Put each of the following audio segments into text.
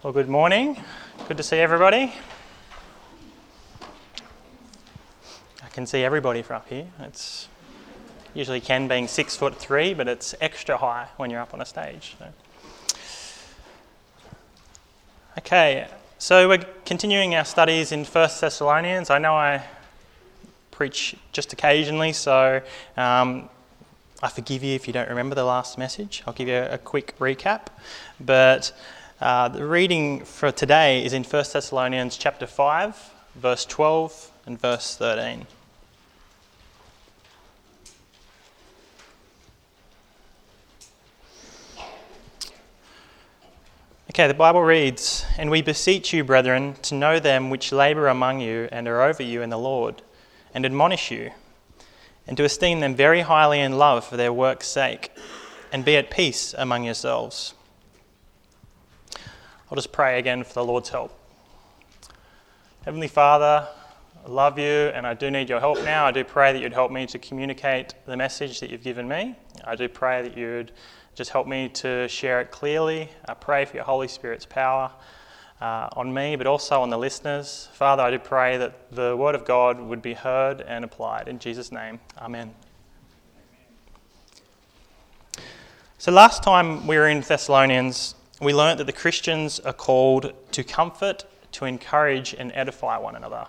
Well, good morning. Good to see everybody. I can see everybody from up here. It's usually Ken being six foot three, but it's extra high when you're up on a stage. So. Okay, so we're continuing our studies in First Thessalonians. I know I preach just occasionally, so um, I forgive you if you don't remember the last message. I'll give you a, a quick recap. But uh, the reading for today is in 1 Thessalonians chapter 5, verse 12 and verse 13. Okay, the Bible reads, And we beseech you, brethren, to know them which labour among you and are over you in the Lord, and admonish you and to esteem them very highly in love for their work's sake, and be at peace among yourselves. I'll just pray again for the Lord's help. Heavenly Father, I love you and I do need your help now. I do pray that you'd help me to communicate the message that you've given me. I do pray that you'd just help me to share it clearly. I pray for your Holy Spirit's power uh, on me, but also on the listeners. Father, I do pray that the word of God would be heard and applied. In Jesus' name, amen. So, last time we were in Thessalonians, we learnt that the Christians are called to comfort, to encourage, and edify one another.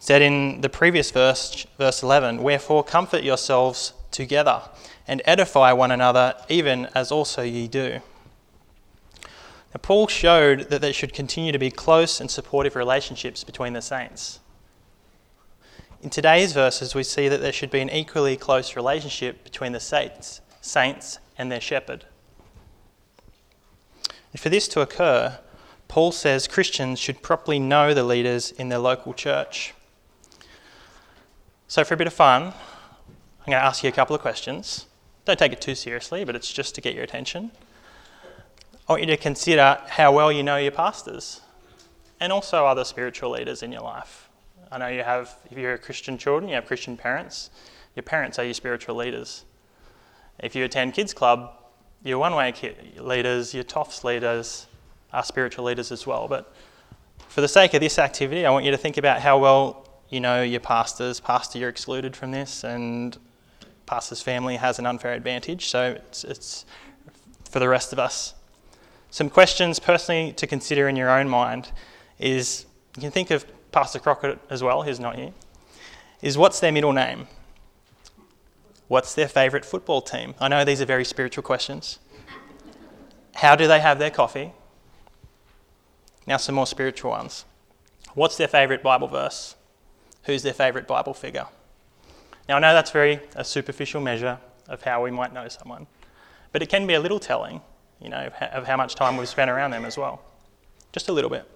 said in the previous verse, verse 11, Wherefore comfort yourselves together and edify one another, even as also ye do. Now, Paul showed that there should continue to be close and supportive relationships between the saints. In today's verses, we see that there should be an equally close relationship between the saints, saints and their shepherd. And for this to occur, Paul says Christians should properly know the leaders in their local church. So, for a bit of fun, I'm going to ask you a couple of questions. Don't take it too seriously, but it's just to get your attention. I want you to consider how well you know your pastors and also other spiritual leaders in your life. I know you have, if you're a Christian children, you have Christian parents. Your parents are your spiritual leaders. If you attend kids club, your one-way leaders, your TOFs leaders are spiritual leaders as well. But for the sake of this activity, I want you to think about how well you know your pastors. Pastor, you're excluded from this, and pastor's family has an unfair advantage. So it's, it's for the rest of us some questions personally to consider in your own mind is you can think of Pastor Crockett as well, who's not here, is what's their middle name? What's their favourite football team? I know these are very spiritual questions. How do they have their coffee? Now, some more spiritual ones. What's their favourite Bible verse? Who's their favourite Bible figure? Now, I know that's very a superficial measure of how we might know someone, but it can be a little telling you know, of how much time we've spent around them as well. Just a little bit.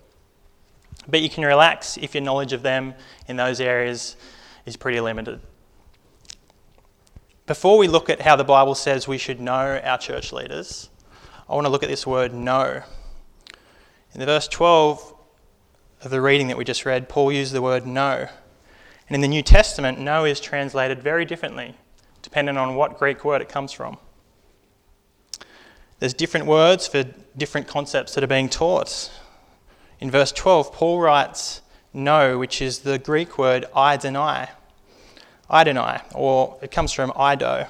But you can relax if your knowledge of them in those areas is pretty limited. Before we look at how the Bible says we should know our church leaders, I want to look at this word know. In the verse 12 of the reading that we just read, Paul used the word know. And in the New Testament, know is translated very differently, depending on what Greek word it comes from. There's different words for different concepts that are being taught. In verse 12, Paul writes know, which is the Greek word idonai. Idonai, or it comes from ido.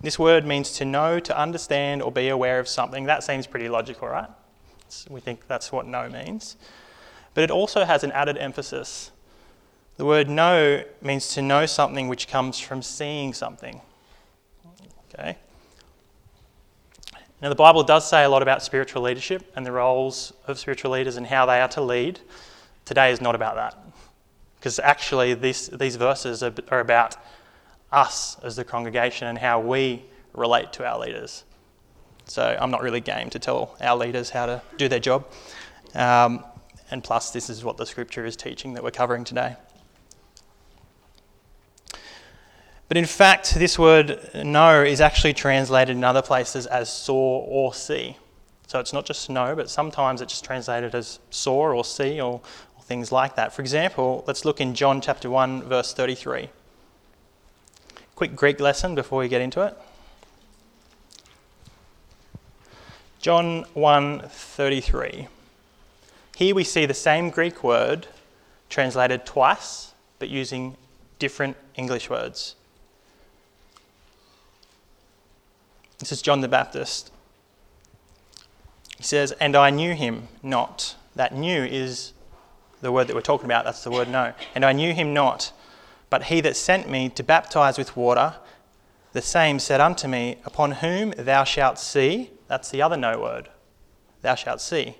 This word means to know, to understand, or be aware of something. That seems pretty logical, right? We think that's what know means. But it also has an added emphasis. The word know means to know something which comes from seeing something. Okay? Now, the Bible does say a lot about spiritual leadership and the roles of spiritual leaders and how they are to lead. Today is not about that. Because actually, this, these verses are, are about us as the congregation and how we relate to our leaders. So I'm not really game to tell our leaders how to do their job. Um, and plus, this is what the scripture is teaching that we're covering today. But in fact, this word know is actually translated in other places as saw or see. So it's not just know, but sometimes it's just translated as saw or see or things like that. For example, let's look in John chapter 1, verse 33. Quick Greek lesson before we get into it. John 1:33. Here we see the same Greek word translated twice, but using different English words. This is John the Baptist. He says, And I knew him not. That knew is the word that we're talking about, that's the word no. And I knew him not. But he that sent me to baptize with water, the same said unto me, Upon whom thou shalt see, that's the other no word, thou shalt see.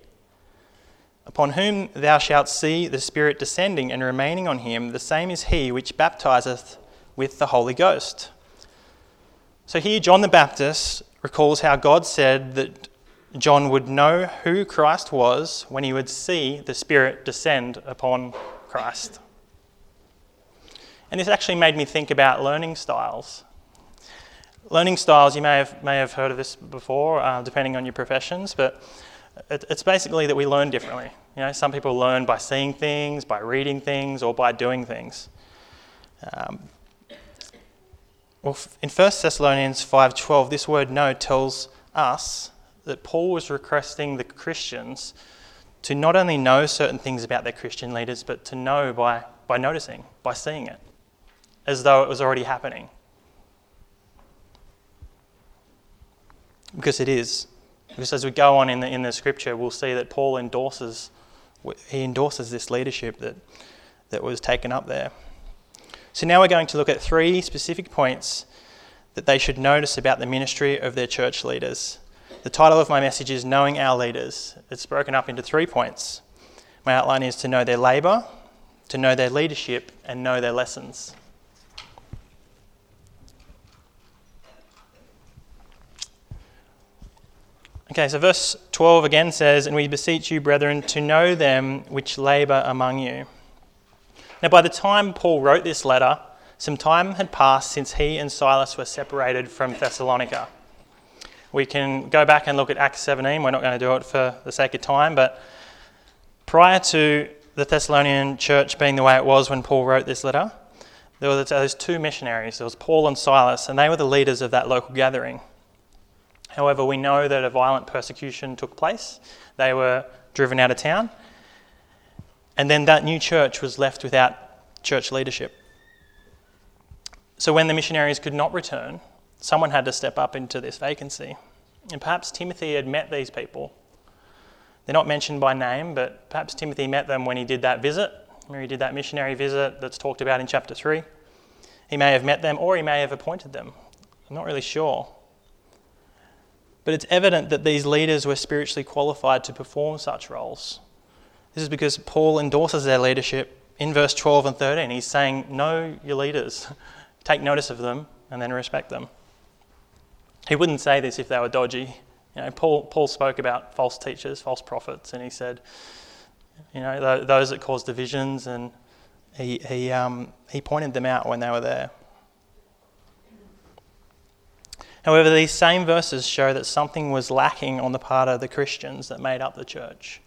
Upon whom thou shalt see the Spirit descending and remaining on him, the same is he which baptizeth with the Holy Ghost. So here, John the Baptist recalls how God said that John would know who Christ was when he would see the Spirit descend upon Christ. And this actually made me think about learning styles. Learning styles, you may have, may have heard of this before, uh, depending on your professions, but it, it's basically that we learn differently. You know, some people learn by seeing things, by reading things, or by doing things. Um, well, in 1 Thessalonians 5:12, this word "know" tells us that Paul was requesting the Christians to not only know certain things about their Christian leaders, but to know by, by noticing, by seeing it, as though it was already happening. Because it is. Because as we go on in the, in the scripture, we'll see that Paul endorses, he endorses this leadership that, that was taken up there. So now we're going to look at three specific points that they should notice about the ministry of their church leaders. The title of my message is Knowing Our Leaders. It's broken up into three points. My outline is to know their labour, to know their leadership, and know their lessons. Okay, so verse 12 again says, And we beseech you, brethren, to know them which labour among you. Now, by the time Paul wrote this letter, some time had passed since he and Silas were separated from Thessalonica. We can go back and look at Acts 17. We're not going to do it for the sake of time, but prior to the Thessalonian church being the way it was when Paul wrote this letter, there were those two missionaries. There was Paul and Silas, and they were the leaders of that local gathering. However, we know that a violent persecution took place. They were driven out of town. And then that new church was left without church leadership. So when the missionaries could not return, someone had to step up into this vacancy. And perhaps Timothy had met these people. They're not mentioned by name, but perhaps Timothy met them when he did that visit, where he did that missionary visit that's talked about in chapter 3. He may have met them or he may have appointed them. I'm not really sure. But it's evident that these leaders were spiritually qualified to perform such roles. This is because Paul endorses their leadership in verse 12 and 13. He's saying, Know your leaders, take notice of them, and then respect them. He wouldn't say this if they were dodgy. You know, Paul, Paul spoke about false teachers, false prophets, and he said, you know, those that cause divisions, and he, he, um, he pointed them out when they were there. However, these same verses show that something was lacking on the part of the Christians that made up the church.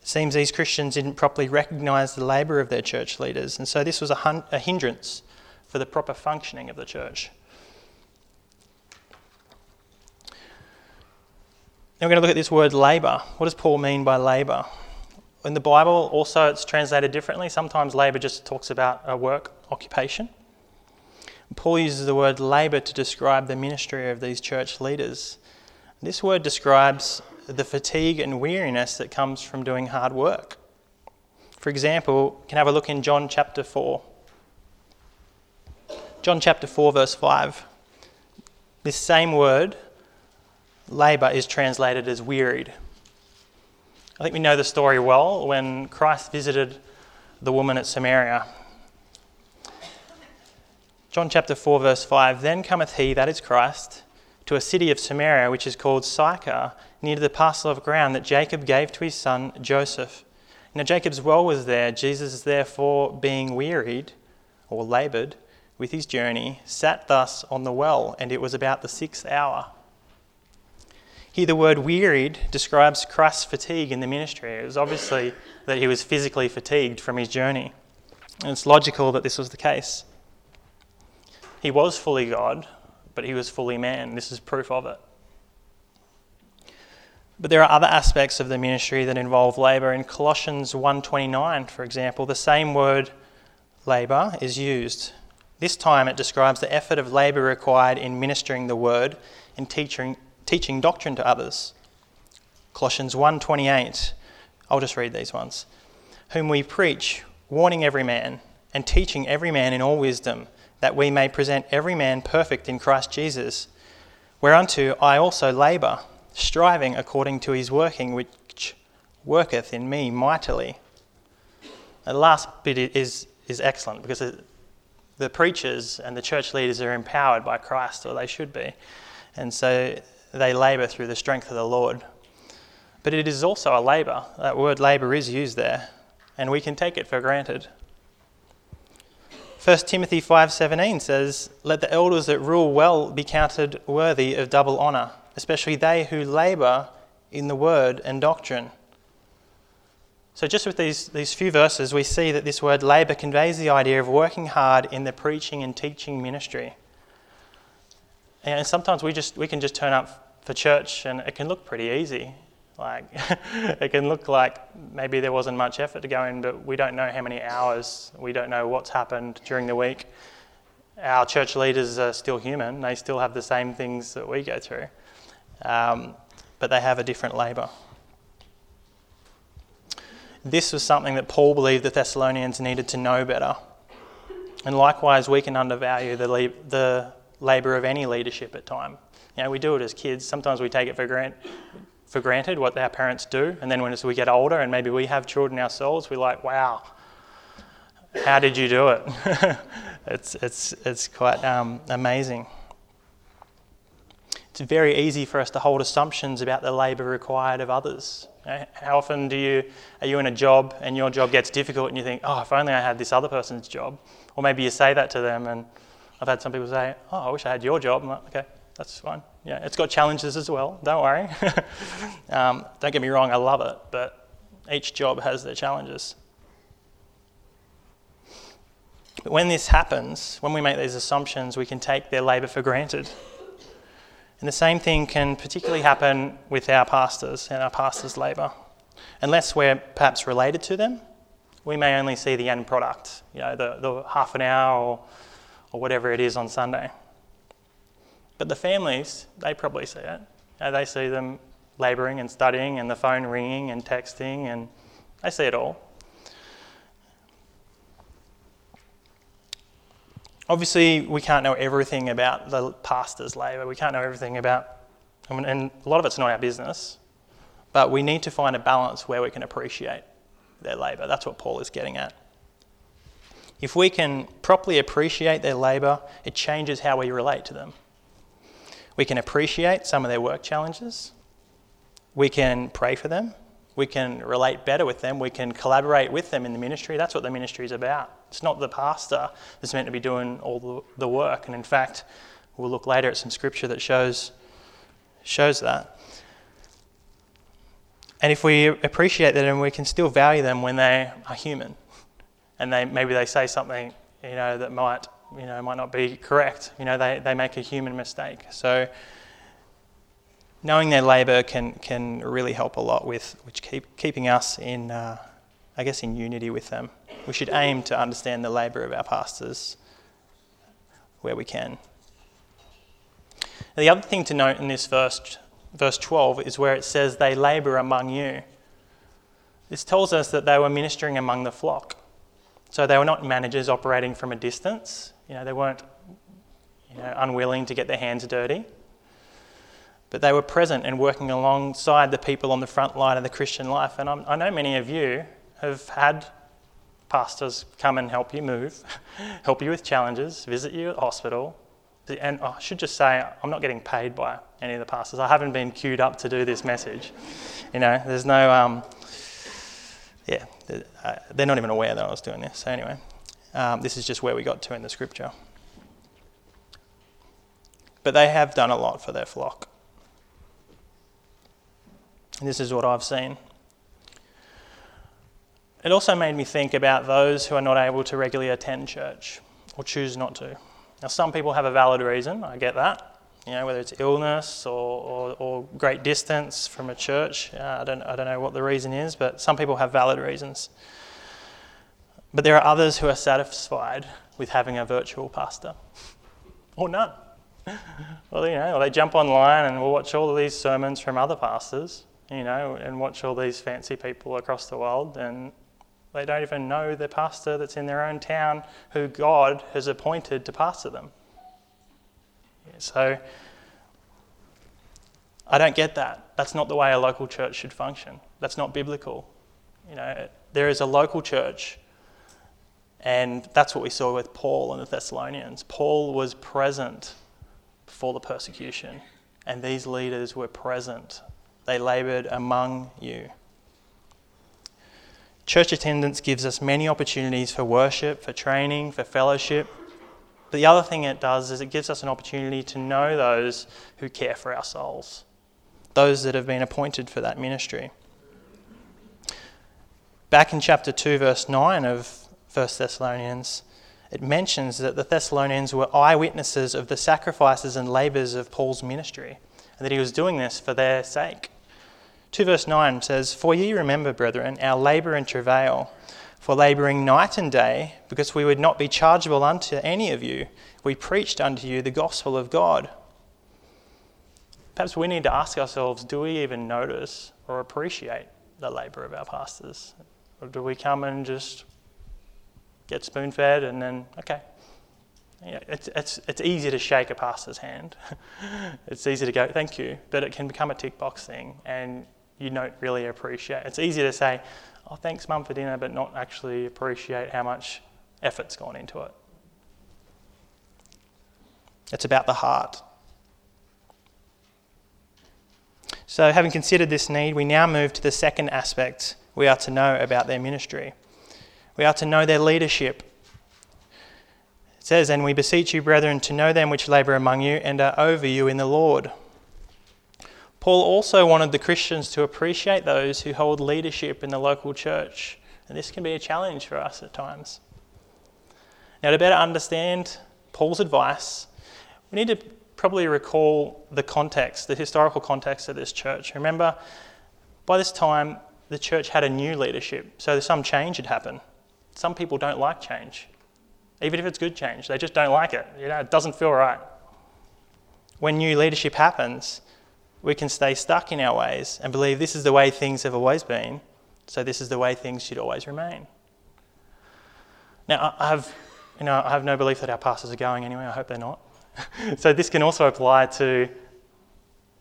It seems these Christians didn't properly recognize the labour of their church leaders, and so this was a, hun- a hindrance for the proper functioning of the church. Now we're going to look at this word labour. What does Paul mean by labour? In the Bible, also, it's translated differently. Sometimes labour just talks about a work occupation. Paul uses the word labour to describe the ministry of these church leaders. This word describes the fatigue and weariness that comes from doing hard work. For example, you can have a look in John chapter 4. John chapter 4, verse 5. This same word, labour, is translated as wearied. I think we know the story well when Christ visited the woman at Samaria John chapter 4, verse 5 Then cometh he, that is Christ, to a city of Samaria, which is called Sychar, near to the parcel of ground that Jacob gave to his son Joseph. Now Jacob's well was there. Jesus, therefore, being wearied, or laboured, with his journey, sat thus on the well, and it was about the sixth hour. Here, the word wearied describes Christ's fatigue in the ministry. It was obviously that he was physically fatigued from his journey. And it's logical that this was the case. He was fully God, but he was fully man. This is proof of it. But there are other aspects of the ministry that involve labour. In Colossians 1:29, for example, the same word labour is used. This time it describes the effort of labour required in ministering the word and teaching, teaching doctrine to others. Colossians 1:28. I'll just read these ones. Whom we preach, warning every man and teaching every man in all wisdom, that we may present every man perfect in Christ Jesus. Whereunto I also labour, striving according to his working which worketh in me mightily. The last bit is, is excellent because it, the preachers and the church leaders are empowered by Christ, or they should be. And so they labour through the strength of the Lord. But it is also a labour. That word labour is used there, and we can take it for granted. 1 Timothy 5:17 says, "Let the elders that rule well be counted worthy of double honor, especially they who labor in the word and doctrine." So just with these, these few verses, we see that this word labor conveys the idea of working hard in the preaching and teaching ministry. And sometimes we just we can just turn up for church and it can look pretty easy. Like, it can look like maybe there wasn't much effort to go in, but we don't know how many hours, we don't know what's happened during the week. Our church leaders are still human, they still have the same things that we go through, um, but they have a different labour. This was something that Paul believed the Thessalonians needed to know better. And likewise, we can undervalue the, the labour of any leadership at time. You know, we do it as kids. Sometimes we take it for granted for granted what our parents do. And then when we get older and maybe we have children ourselves, we're like, wow, how did you do it? it's, it's, it's quite um, amazing. It's very easy for us to hold assumptions about the labour required of others. How often do you, are you in a job and your job gets difficult and you think, oh, if only I had this other person's job? Or maybe you say that to them, and I've had some people say, oh, I wish I had your job. I'm like, okay, that's fine. Yeah, it's got challenges as well, don't worry. um, don't get me wrong, I love it, but each job has their challenges. But when this happens, when we make these assumptions, we can take their labour for granted. And the same thing can particularly happen with our pastors and our pastors' labour. Unless we're perhaps related to them, we may only see the end product, you know, the, the half an hour or, or whatever it is on Sunday. But the families, they probably see it. You know, they see them labouring and studying and the phone ringing and texting, and they see it all. Obviously, we can't know everything about the pastor's labour. We can't know everything about, I mean, and a lot of it's not our business. But we need to find a balance where we can appreciate their labour. That's what Paul is getting at. If we can properly appreciate their labour, it changes how we relate to them. We can appreciate some of their work challenges. We can pray for them. We can relate better with them. We can collaborate with them in the ministry. That's what the ministry is about. It's not the pastor that's meant to be doing all the, work. And in fact, we'll look later at some scripture that shows, shows that. And if we appreciate and we can still value them when they are human and they, maybe they say something you know, that might you know, might not be correct. You know, they, they make a human mistake. So knowing their labour can, can really help a lot with which keep, keeping us in, uh, I guess, in unity with them. We should aim to understand the labour of our pastors where we can. The other thing to note in this verse, verse 12 is where it says, They labour among you. This tells us that they were ministering among the flock. So they were not managers operating from a distance. You know, they weren't you know, unwilling to get their hands dirty. But they were present and working alongside the people on the front line of the Christian life. And I'm, i know many of you have had pastors come and help you move, help you with challenges, visit you at hospital. And I should just say, I'm not getting paid by any of the pastors. I haven't been queued up to do this message. You know, there's no, um, yeah, they're not even aware that I was doing this. So, anyway, um, this is just where we got to in the scripture. But they have done a lot for their flock. And this is what I've seen. It also made me think about those who are not able to regularly attend church or choose not to. Now, some people have a valid reason, I get that. you know, whether it's illness or, or, or great distance from a church. Uh, I, don't, I don't know what the reason is, but some people have valid reasons. But there are others who are satisfied with having a virtual pastor or none. Well, you know, they jump online and will watch all of these sermons from other pastors, you know, and watch all these fancy people across the world, and they don't even know the pastor that's in their own town who God has appointed to pastor them. So I don't get that. That's not the way a local church should function. That's not biblical. You know, there is a local church, and that's what we saw with Paul and the Thessalonians. Paul was present before the persecution, and these leaders were present. They laboured among you. Church attendance gives us many opportunities for worship, for training, for fellowship. But the other thing it does is it gives us an opportunity to know those who care for our souls, those that have been appointed for that ministry. Back in chapter 2, verse 9 of 1 Thessalonians, it mentions that the Thessalonians were eyewitnesses of the sacrifices and labours of Paul's ministry, and that he was doing this for their sake. 2 verse 9 says, For ye remember, brethren, our labour and travail, for labouring night and day, because we would not be chargeable unto any of you, we preached unto you the gospel of God. Perhaps we need to ask ourselves do we even notice or appreciate the labour of our pastors? Or do we come and just get spoon fed and then, okay, yeah, it's, it's, it's easy to shake a pastor's hand. it's easy to go, thank you, but it can become a tick box thing. And you don't really appreciate. It's easy to say, oh, thanks, mum, for dinner, but not actually appreciate how much effort's gone into it. It's about the heart. So, having considered this need, we now move to the second aspect we are to know about their ministry. We are to know their leadership. It says, And we beseech you, brethren, to know them which labour among you and are over you in the Lord Paul also wanted the Christians to appreciate those who hold leadership in the local church, and this can be a challenge for us at times. Now, to better understand Paul's advice, we need to probably recall the context, the historical context of this church. Remember, by this time, the church had a new leadership, so some change had happened. Some people don't like change, even if it's good change, they just don't like it. You know, it doesn't feel right. When new leadership happens, we can stay stuck in our ways and believe this is the way things have always been, so this is the way things should always remain. Now, I have, you know, I have no belief that our pastors are going anywhere. I hope they're not. so this can also apply to,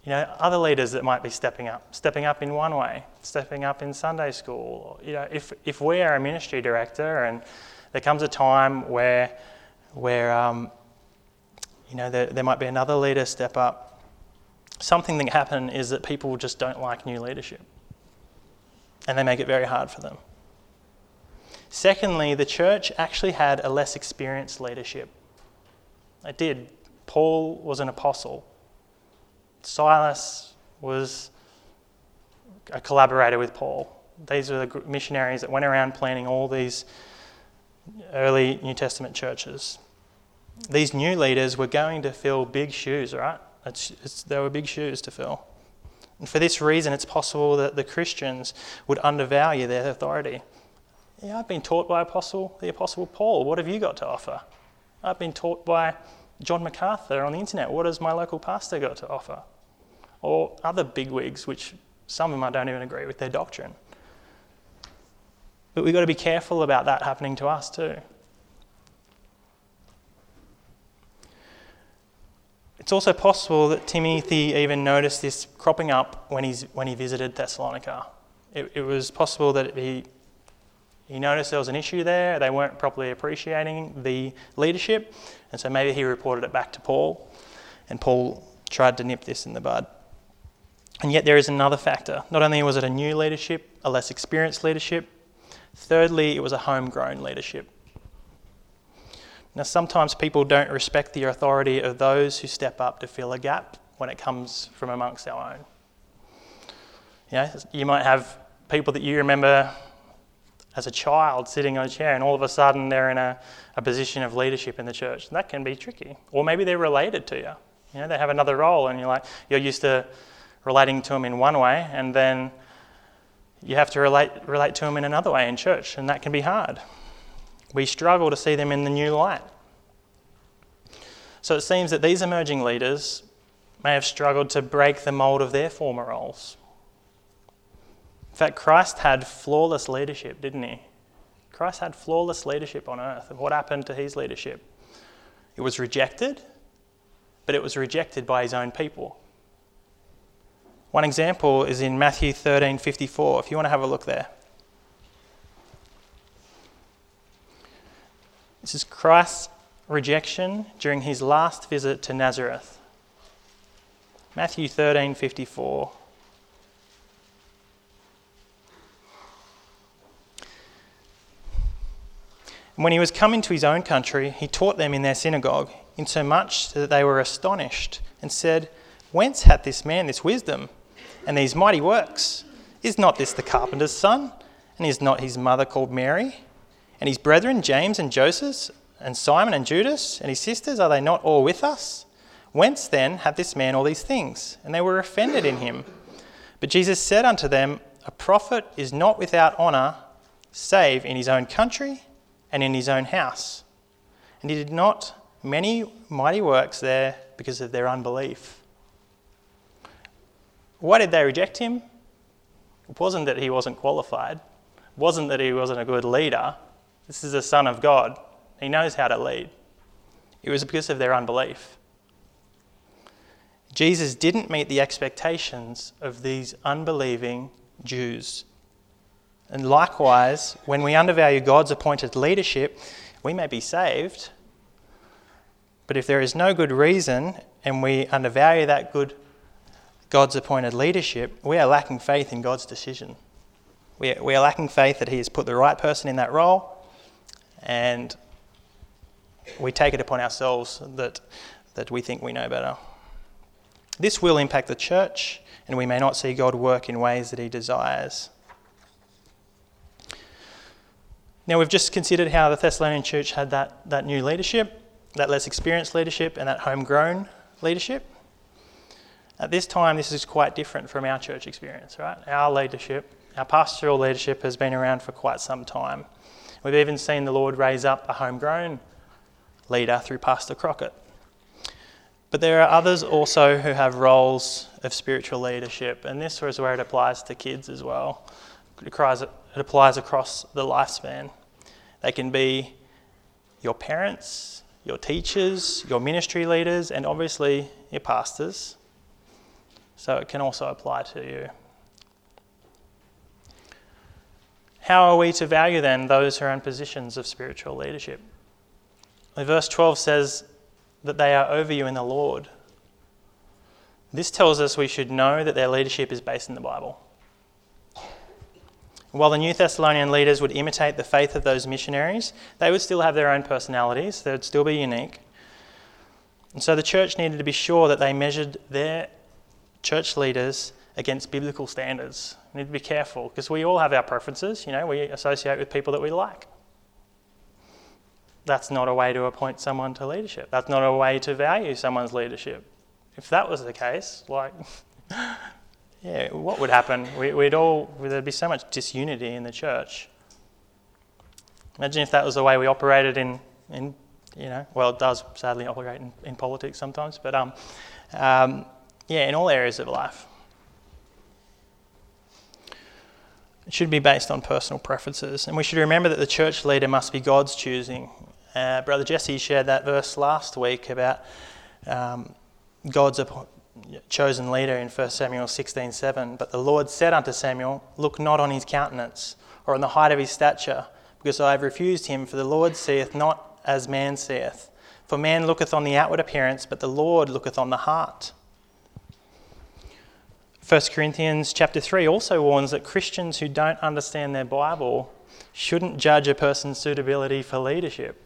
you know, other leaders that might be stepping up, stepping up in one way, stepping up in Sunday school. You know, if if we are a ministry director and there comes a time where, where, um, you know, there, there might be another leader step up something that happen is that people just don't like new leadership and they make it very hard for them. Secondly, the church actually had a less experienced leadership. It did. Paul was an apostle. Silas was a collaborator with Paul. These were the missionaries that went around planting all these early New Testament churches. These new leaders were going to fill big shoes, right? It's, it's, there were big shoes to fill. And for this reason, it's possible that the Christians would undervalue their authority. Yeah, I've been taught by Apostle, the Apostle Paul. What have you got to offer? I've been taught by John MacArthur on the internet. What has my local pastor got to offer? Or other bigwigs, which some of them I don't even agree with their doctrine. But we've got to be careful about that happening to us too. It's also possible that Timothy even noticed this cropping up when, he's, when he visited Thessalonica. It, it was possible that he, he noticed there was an issue there, they weren't properly appreciating the leadership, and so maybe he reported it back to Paul, and Paul tried to nip this in the bud. And yet, there is another factor. Not only was it a new leadership, a less experienced leadership, thirdly, it was a homegrown leadership. Now, sometimes people don't respect the authority of those who step up to fill a gap when it comes from amongst our own. You, know, you might have people that you remember as a child sitting on a chair, and all of a sudden they're in a, a position of leadership in the church. And that can be tricky. Or maybe they're related to you. You know, they have another role, and you're like, you're used to relating to them in one way, and then you have to relate, relate to them in another way in church, and that can be hard. We struggle to see them in the new light. So it seems that these emerging leaders may have struggled to break the mold of their former roles. In fact, Christ had flawless leadership, didn't he? Christ had flawless leadership on earth. And what happened to his leadership? It was rejected, but it was rejected by his own people. One example is in Matthew 13:54 if you want to have a look there. This is Christ's rejection during his last visit to Nazareth. Matthew 13:54 And when he was come into his own country, he taught them in their synagogue, insomuch that they were astonished, and said, Whence hath this man this wisdom and these mighty works? Is not this the carpenter's son? And is not his mother called Mary? And his brethren, James and Joseph, and Simon and Judas, and his sisters, are they not all with us? Whence then hath this man all these things? And they were offended in him. But Jesus said unto them, A prophet is not without honour, save in his own country and in his own house. And he did not many mighty works there because of their unbelief. Why did they reject him? It wasn't that he wasn't qualified, it wasn't that he wasn't a good leader. This is the Son of God. He knows how to lead. It was because of their unbelief. Jesus didn't meet the expectations of these unbelieving Jews. And likewise, when we undervalue God's appointed leadership, we may be saved. But if there is no good reason and we undervalue that good God's appointed leadership, we are lacking faith in God's decision. We are, we are lacking faith that He has put the right person in that role, and we take it upon ourselves that, that we think we know better. This will impact the church, and we may not see God work in ways that He desires. Now, we've just considered how the Thessalonian church had that, that new leadership, that less experienced leadership, and that homegrown leadership. At this time, this is quite different from our church experience, right? Our leadership, our pastoral leadership, has been around for quite some time. We've even seen the Lord raise up a homegrown leader through Pastor Crockett. But there are others also who have roles of spiritual leadership, and this is where it applies to kids as well. It it applies across the lifespan. They can be your parents, your teachers, your ministry leaders, and obviously your pastors. So it can also apply to you. How are we to value then those who are in positions of spiritual leadership? Verse 12 says that they are over you in the Lord. This tells us we should know that their leadership is based in the Bible. While the New Thessalonian leaders would imitate the faith of those missionaries, they would still have their own personalities, they would still be unique. And so the church needed to be sure that they measured their church leaders against biblical standards. We need to be careful because we all have our preferences, you know, we associate with people that we like. That's not a way to appoint someone to leadership. That's not a way to value someone's leadership. If that was the case, like yeah, what would happen? We, would all, there'd be so much disunity in the church. Imagine if that was the way we operated in, in you know, well, it does sadly operate in, in politics sometimes, but um, um, yeah, in all areas of life. It should be based on personal preferences. And we should remember that the church leader must be God's choosing. Uh, Brother Jesse shared that verse last week about um, God's chosen leader in 1 Samuel 16:7. But the Lord said unto Samuel, Look not on his countenance, or on the height of his stature, because I have refused him, for the Lord seeth not as man seeth. For man looketh on the outward appearance, but the Lord looketh on the heart. 1 Corinthians chapter 3 also warns that Christians who don't understand their Bible shouldn't judge a person's suitability for leadership.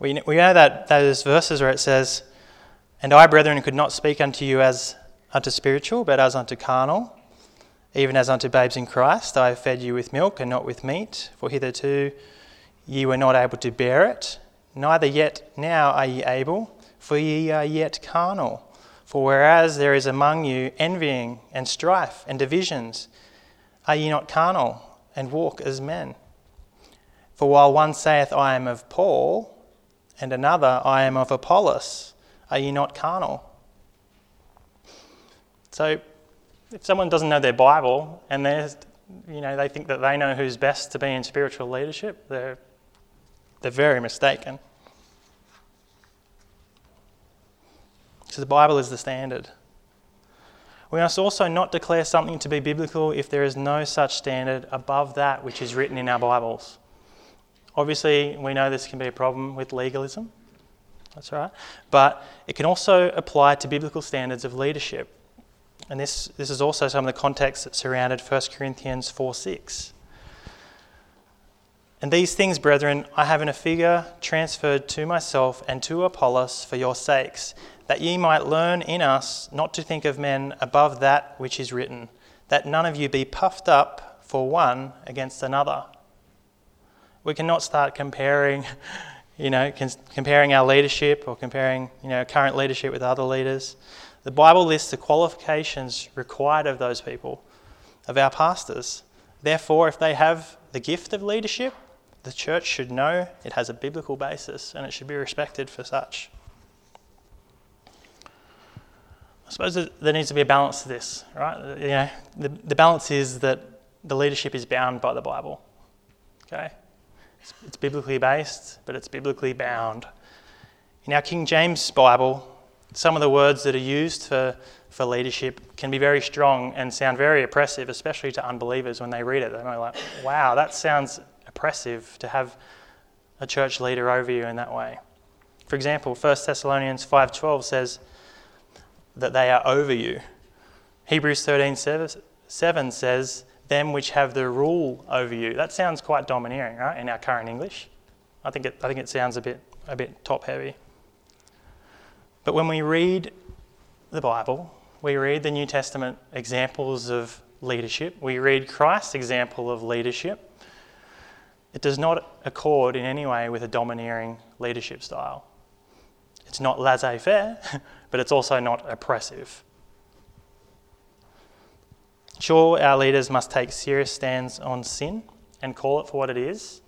We, we know that those verses where it says, and I, brethren, could not speak unto you as unto spiritual, but as unto carnal, even as unto babes in Christ. I fed you with milk and not with meat, for hitherto ye were not able to bear it, neither yet now are ye able, for ye are yet carnal. For whereas there is among you envying and strife and divisions, are ye not carnal and walk as men? For while one saith, I am of Paul, and another, I am of Apollos, are ye not carnal? So, if someone doesn't know their Bible and they you know, they think that they know who's best to be in spiritual leadership, they're, they're very mistaken. So the Bible is the standard. We must also not declare something to be biblical if there is no such standard above that which is written in our Bibles. Obviously, we know this can be a problem with legalism. That's right. But it can also apply to biblical standards of leadership. And this, this is also some of the context that surrounded 1 Corinthians 4 6. And these things, brethren, I have in a figure transferred to myself and to Apollos for your sakes, that ye might learn in us not to think of men above that which is written, that none of you be puffed up for one against another. We cannot start comparing, you know, comparing our leadership or comparing, you know, current leadership with other leaders. The Bible lists the qualifications required of those people, of our pastors. Therefore, if they have the gift of leadership, the church should know it has a biblical basis and it should be respected for such. I suppose there needs to be a balance to this, right? You know, the, the balance is that the leadership is bound by the Bible. Okay? It's, it's biblically based, but it's biblically bound. In our King James Bible, some of the words that are used for, for leadership can be very strong and sound very oppressive, especially to unbelievers when they read it. They're like, wow, that sounds oppressive to have a church leader over you in that way. For example, 1 Thessalonians 5.12 says that they are over you. Hebrews 13.7 says, them which have the rule over you. That sounds quite domineering, right, in our current English. I think it, I think it sounds a bit, a bit top heavy. But when we read the Bible, we read the New Testament examples of leadership, we read Christ's example of leadership. It does not accord in any way with a domineering leadership style. It's not laissez faire, but it's also not oppressive. Sure, our leaders must take serious stands on sin and call it for what it is.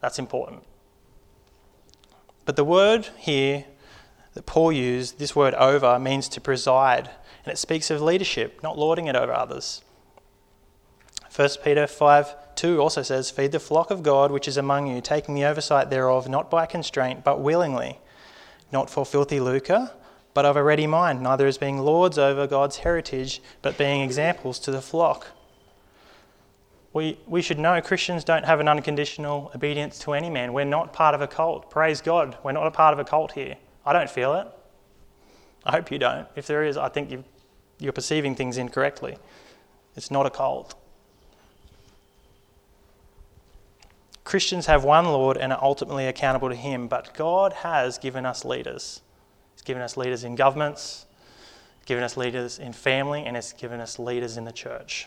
That's important. But the word here that Paul used, this word over, means to preside, and it speaks of leadership, not lording it over others. 1 Peter 5 2 also says, Feed the flock of God which is among you, taking the oversight thereof, not by constraint, but willingly, not for filthy lucre, but of a ready mind, neither as being lords over God's heritage, but being examples to the flock. We, we should know Christians don't have an unconditional obedience to any man. We're not part of a cult. Praise God, we're not a part of a cult here. I don't feel it. I hope you don't. If there is, I think you you're perceiving things incorrectly. It's not a cult. Christians have one Lord and are ultimately accountable to Him, but God has given us leaders. He's given us leaders in governments, given us leaders in family, and it's given us leaders in the church.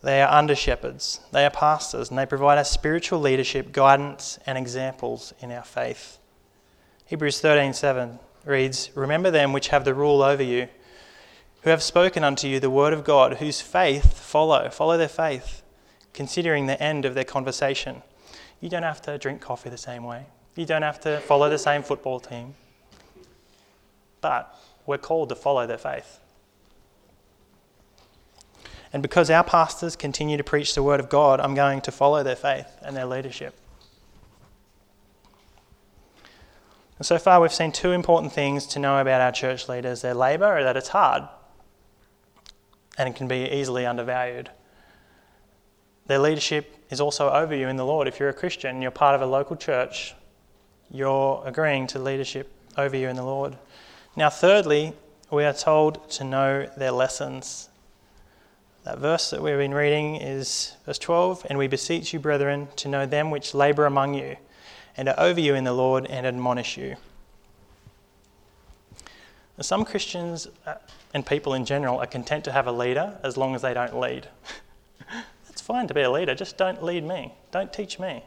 They are under shepherds, they are pastors, and they provide us spiritual leadership, guidance, and examples in our faith. Hebrews 13:7 reads, "Remember them which have the rule over you, who have spoken unto you the word of God, whose faith follow, follow their faith, considering the end of their conversation." You don't have to drink coffee the same way. You don't have to follow the same football team. But we're called to follow their faith. And because our pastors continue to preach the word of God, I'm going to follow their faith and their leadership. And so far, we've seen two important things to know about our church leaders their labour, or that it's hard and it can be easily undervalued. Their leadership is also over you in the Lord. If you're a Christian, you're part of a local church, you're agreeing to leadership over you in the Lord. Now, thirdly, we are told to know their lessons. That verse that we've been reading is verse 12 And we beseech you, brethren, to know them which labour among you and are over you in the Lord and admonish you. Now, some Christians uh, and people in general are content to have a leader as long as they don't lead. it's fine to be a leader, just don't lead me, don't teach me.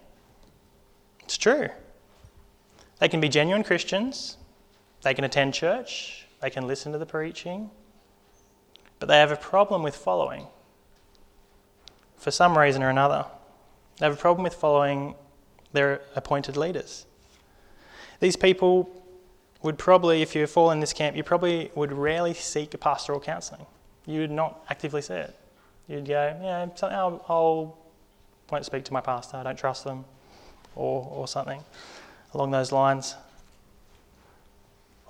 It's true. They can be genuine Christians, they can attend church, they can listen to the preaching, but they have a problem with following for some reason or another. They have a problem with following their appointed leaders. These people would probably, if you fall in this camp, you probably would rarely seek pastoral counselling. You would not actively see it. You'd go, yeah, I'll, I'll won't speak to my pastor, I don't trust them, or, or something along those lines.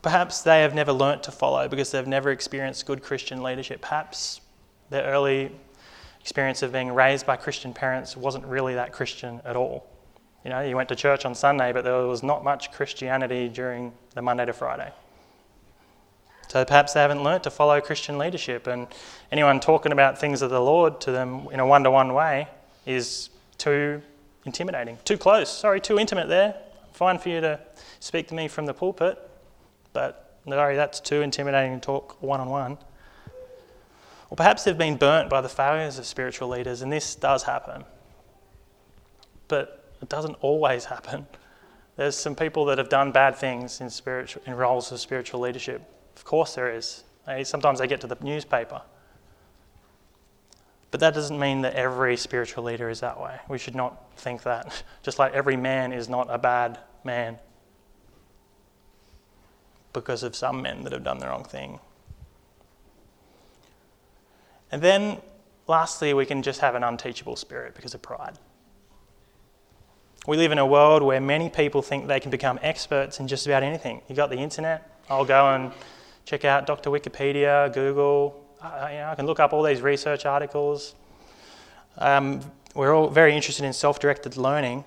Perhaps they have never learnt to follow because they've never experienced good Christian leadership. Perhaps their early experience of being raised by Christian parents wasn't really that Christian at all. You know, you went to church on Sunday, but there was not much Christianity during the Monday to Friday. So perhaps they haven't learnt to follow Christian leadership, and anyone talking about things of the Lord to them in a one to one way is too intimidating, too close, sorry, too intimate there. Fine for you to speak to me from the pulpit, but sorry, that's too intimidating to talk one on one. Or perhaps they've been burnt by the failures of spiritual leaders, and this does happen. But it doesn't always happen. There's some people that have done bad things in, spiritual, in roles of spiritual leadership. Of course, there is. Sometimes they get to the newspaper. But that doesn't mean that every spiritual leader is that way. We should not think that. Just like every man is not a bad man because of some men that have done the wrong thing. And then, lastly, we can just have an unteachable spirit because of pride. We live in a world where many people think they can become experts in just about anything. You've got the internet. I'll go and check out Dr. Wikipedia, Google. I, you know, I can look up all these research articles. Um, we're all very interested in self directed learning,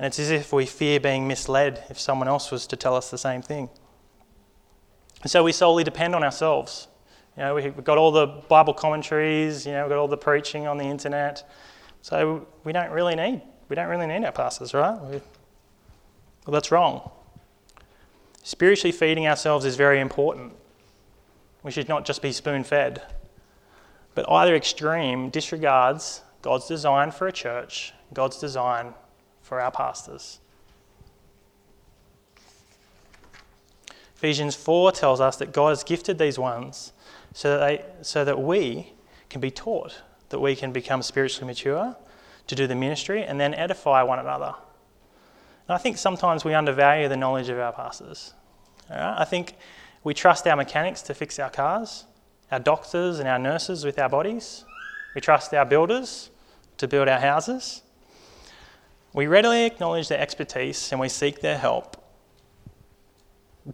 and it's as if we fear being misled if someone else was to tell us the same thing. And so we solely depend on ourselves. You know, we've got all the Bible commentaries, you know, we've got all the preaching on the internet. So we don't really need, we don't really need our pastors, right? We, well, that's wrong. Spiritually feeding ourselves is very important. We should not just be spoon fed. But either extreme disregards God's design for a church, God's design for our pastors. Ephesians 4 tells us that God has gifted these ones so that, they, so that we can be taught, that we can become spiritually mature, to do the ministry, and then edify one another. And I think sometimes we undervalue the knowledge of our pastors. I think we trust our mechanics to fix our cars, our doctors and our nurses with our bodies. We trust our builders to build our houses. We readily acknowledge their expertise and we seek their help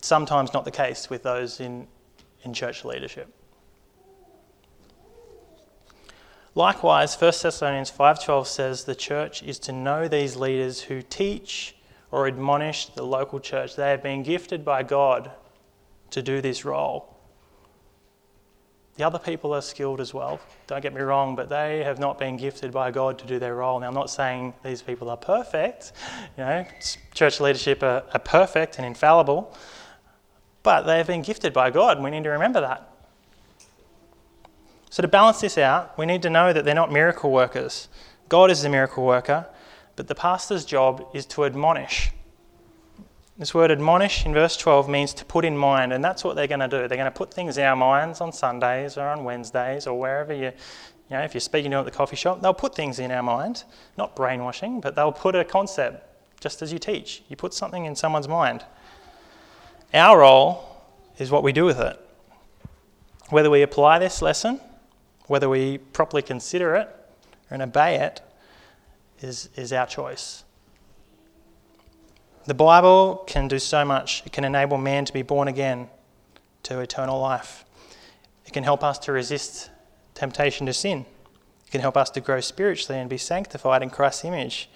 sometimes not the case with those in, in church leadership. Likewise, 1 Thessalonians 5:12 says the church is to know these leaders who teach or admonish the local church. They have been gifted by God to do this role. The other people are skilled as well, don't get me wrong, but they have not been gifted by God to do their role. Now, I'm not saying these people are perfect. You know, church leadership are, are perfect and infallible, but they have been gifted by God, and we need to remember that. So, to balance this out, we need to know that they're not miracle workers. God is the miracle worker, but the pastor's job is to admonish. This word admonish in verse 12 means to put in mind, and that's what they're going to do. They're going to put things in our minds on Sundays or on Wednesdays or wherever you, you know, if you're speaking to them at the coffee shop, they'll put things in our mind, not brainwashing, but they'll put a concept just as you teach. You put something in someone's mind. Our role is what we do with it. Whether we apply this lesson, whether we properly consider it and obey it, is, is our choice. The Bible can do so much. It can enable man to be born again to eternal life. It can help us to resist temptation to sin. It can help us to grow spiritually and be sanctified in Christ's image.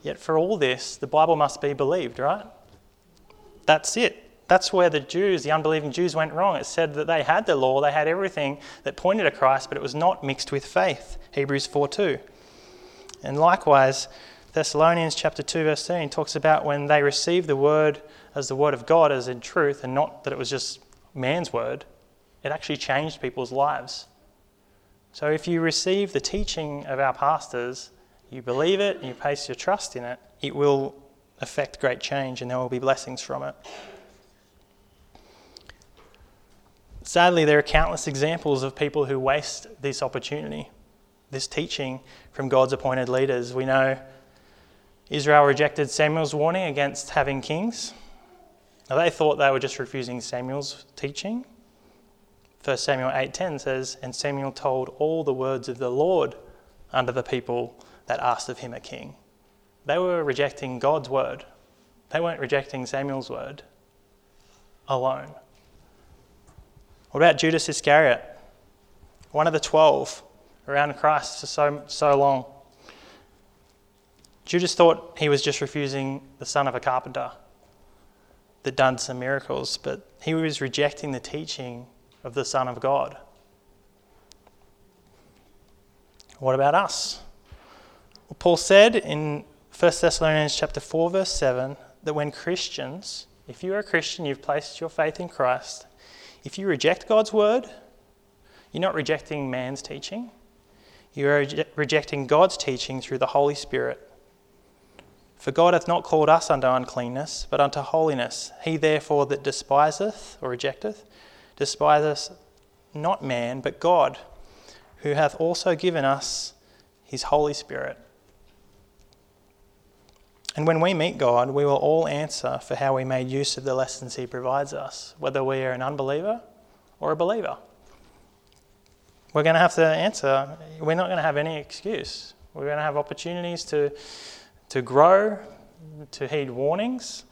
Yet, for all this, the Bible must be believed, right? That's it. That's where the Jews, the unbelieving Jews, went wrong. It said that they had the law, they had everything that pointed to Christ, but it was not mixed with faith. Hebrews 4 2. And likewise, Thessalonians chapter 2 verse 13 talks about when they received the word as the word of God as in truth and not that it was just man's word, it actually changed people's lives. So if you receive the teaching of our pastors, you believe it, and you place your trust in it, it will affect great change and there will be blessings from it. Sadly, there are countless examples of people who waste this opportunity, this teaching from God's appointed leaders. We know Israel rejected Samuel's warning against having kings. Now, they thought they were just refusing Samuel's teaching. 1 Samuel 8:10 says, "And Samuel told all the words of the Lord unto the people that asked of him a king." They were rejecting God's word. They weren't rejecting Samuel's word alone. What about Judas Iscariot? One of the twelve around Christ for so, so long. Judas thought he was just refusing the son of a carpenter that done some miracles, but he was rejecting the teaching of the Son of God. What about us? Well, Paul said in 1 Thessalonians chapter 4 verse 7 that when Christians, if you are a Christian, you've placed your faith in Christ, if you reject God's word, you're not rejecting man's teaching. You are rejecting God's teaching through the Holy Spirit. For God hath not called us unto uncleanness, but unto holiness. He therefore that despiseth or rejecteth, despiseth not man, but God, who hath also given us his Holy Spirit. And when we meet God, we will all answer for how we made use of the lessons He provides us, whether we are an unbeliever or a believer. We're going to have to answer. We're not going to have any excuse. We're going to have opportunities to, to grow, to heed warnings,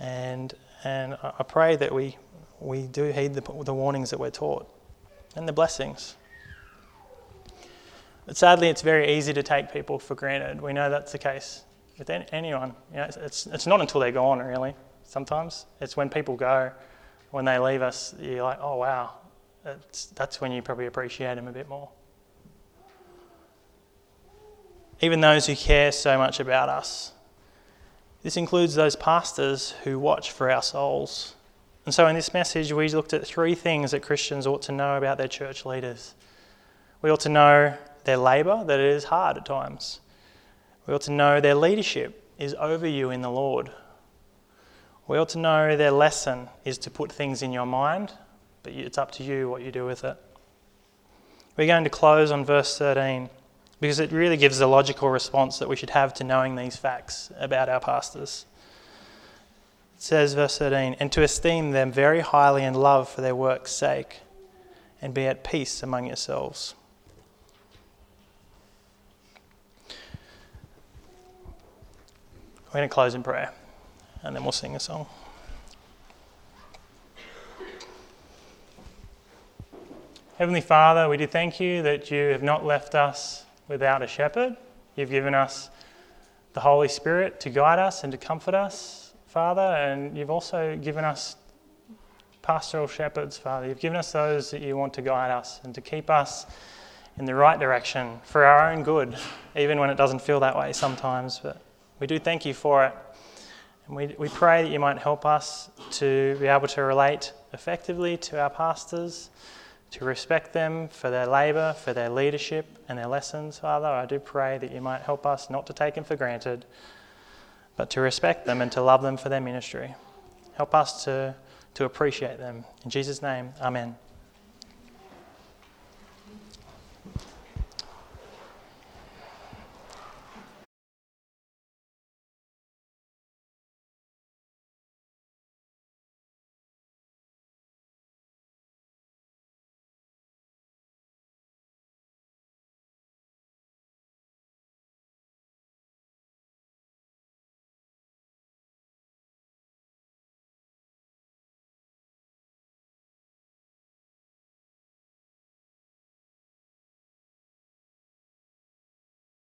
and, and I pray that we, we do heed the, the warnings that we're taught and the blessings. But sadly, it's very easy to take people for granted. We know that's the case with anyone. You know, it's, it's, it's not until they're gone, really, sometimes. It's when people go, when they leave us, you're like, oh, wow. It's, that's when you probably appreciate them a bit more. Even those who care so much about us. This includes those pastors who watch for our souls. And so, in this message, we looked at three things that Christians ought to know about their church leaders. We ought to know their labour, that it is hard at times. We ought to know their leadership is over you in the Lord. We ought to know their lesson is to put things in your mind, but it's up to you what you do with it. We're going to close on verse 13 because it really gives the logical response that we should have to knowing these facts about our pastors. It says, verse 13, and to esteem them very highly in love for their work's sake, and be at peace among yourselves. We're going to close in prayer and then we'll sing a song. Heavenly Father, we do thank you that you have not left us without a shepherd. You've given us the Holy Spirit to guide us and to comfort us, Father, and you've also given us pastoral shepherds, Father. You've given us those that you want to guide us and to keep us in the right direction for our own good, even when it doesn't feel that way sometimes. But we do thank you for it. And we, we pray that you might help us to be able to relate effectively to our pastors, to respect them for their labour, for their leadership and their lessons, Father. I do pray that you might help us not to take them for granted, but to respect them and to love them for their ministry. Help us to, to appreciate them. In Jesus' name, Amen.